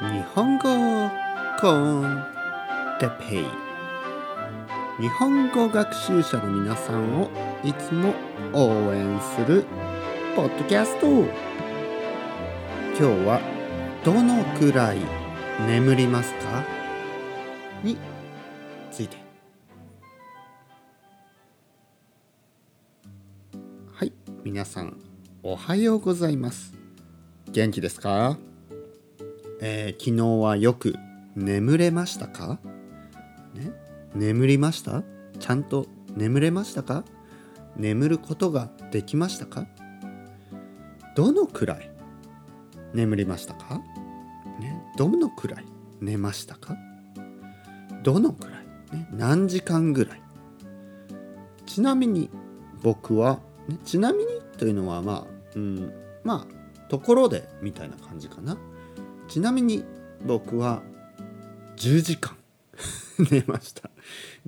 日本語コンテペイ日本語学習者の皆さんをいつも応援するポッドキャスト。今日はどのくらい眠りますか？について。はい皆さんおはようございます。元気ですか？えー、昨日はよく眠れましたか、ね、眠りました？ちゃんと眠れましたか？眠ることができましたか？どのくらい眠りましたか、ね、どのくらい寝ましたか？どのくらい、ね、何時間ぐらい？ちなみに僕は、ね、ちなみにというのはまあ、うん、まあところでみたいな感じかな。ちなみに僕は10時間 寝ました。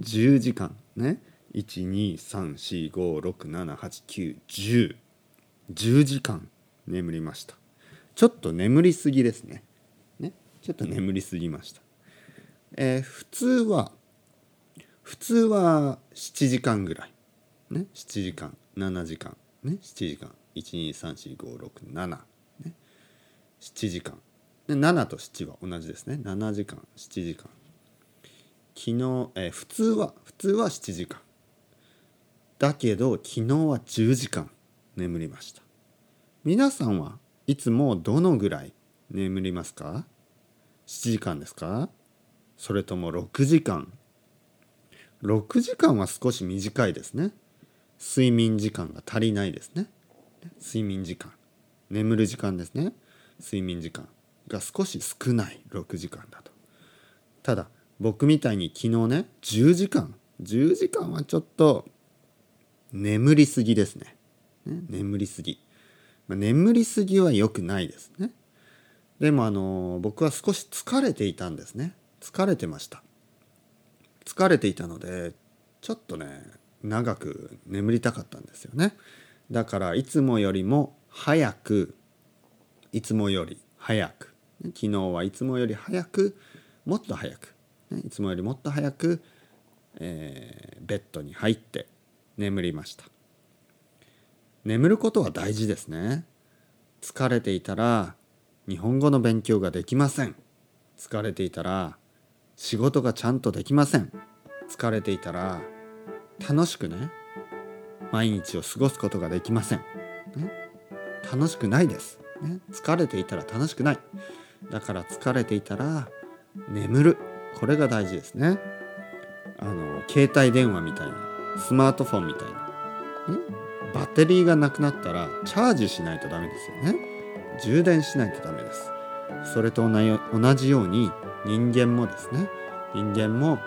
10時間ね。12345678910 10時間眠りました。ちょっと眠りすぎですね。ね？ちょっと眠りすぎました。えー、普通は普通は7時間ぐらい。ね？7時間7時間。ね？7時間。1234567ね？7時間。で7と7は同じですね。7時間7時間。昨日、えー、普通は普通は7時間。だけど昨日は10時間眠りました。皆さんはいつもどのぐらい眠りますか？7時間ですか？それとも6時間？6時間は少し短いですね。睡眠時間が足りないですね。睡眠時間。眠る時間ですね。睡眠時間。が少し少ない6時間だと。ただ僕みたいに昨日ね10時間10時間はちょっと眠りすぎですね。ね眠りすぎ、まあ、眠りすぎは良くないですね。でもあの僕は少し疲れていたんですね。疲れてました。疲れていたのでちょっとね長く眠りたかったんですよね。だからいつもよりも早くいつもより早く昨日はいつもより早くもっと早く、ね、いつもよりもっと早く、えー、ベッドに入って眠りました。眠ることは大事ですね。疲れていたら日本語の勉強ができません。疲れていたら仕事がちゃんとできません。疲れていたら楽しくね毎日を過ごすことができません、ね、楽しくないです、ね、疲れていたら楽しくない。だから疲れていたら眠る。これが大事ですね。あの携帯電話みたいな。スマートフォンみたいな、バッテリーがなくなったらチャージしないとダメですよね。充電しないとダメです。それと同じように人間もですね。人間も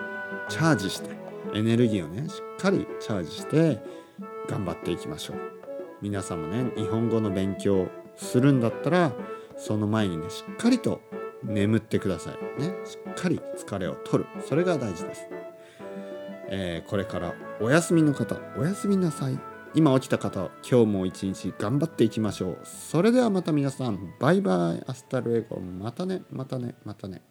チャージしてエネルギーをねしっかりチャージして頑張っていきましょう。皆さんもね日本語の勉強するんだったらその前にねしっかりと眠ってください。ね。しっかり疲れを取る。それが大事です、えー、これからお休みの方おやすみなさい。今起きた方今日も一日頑張っていきましょう。それではまた皆さん。バイバイ。 hasta luego。またね。またね。またね。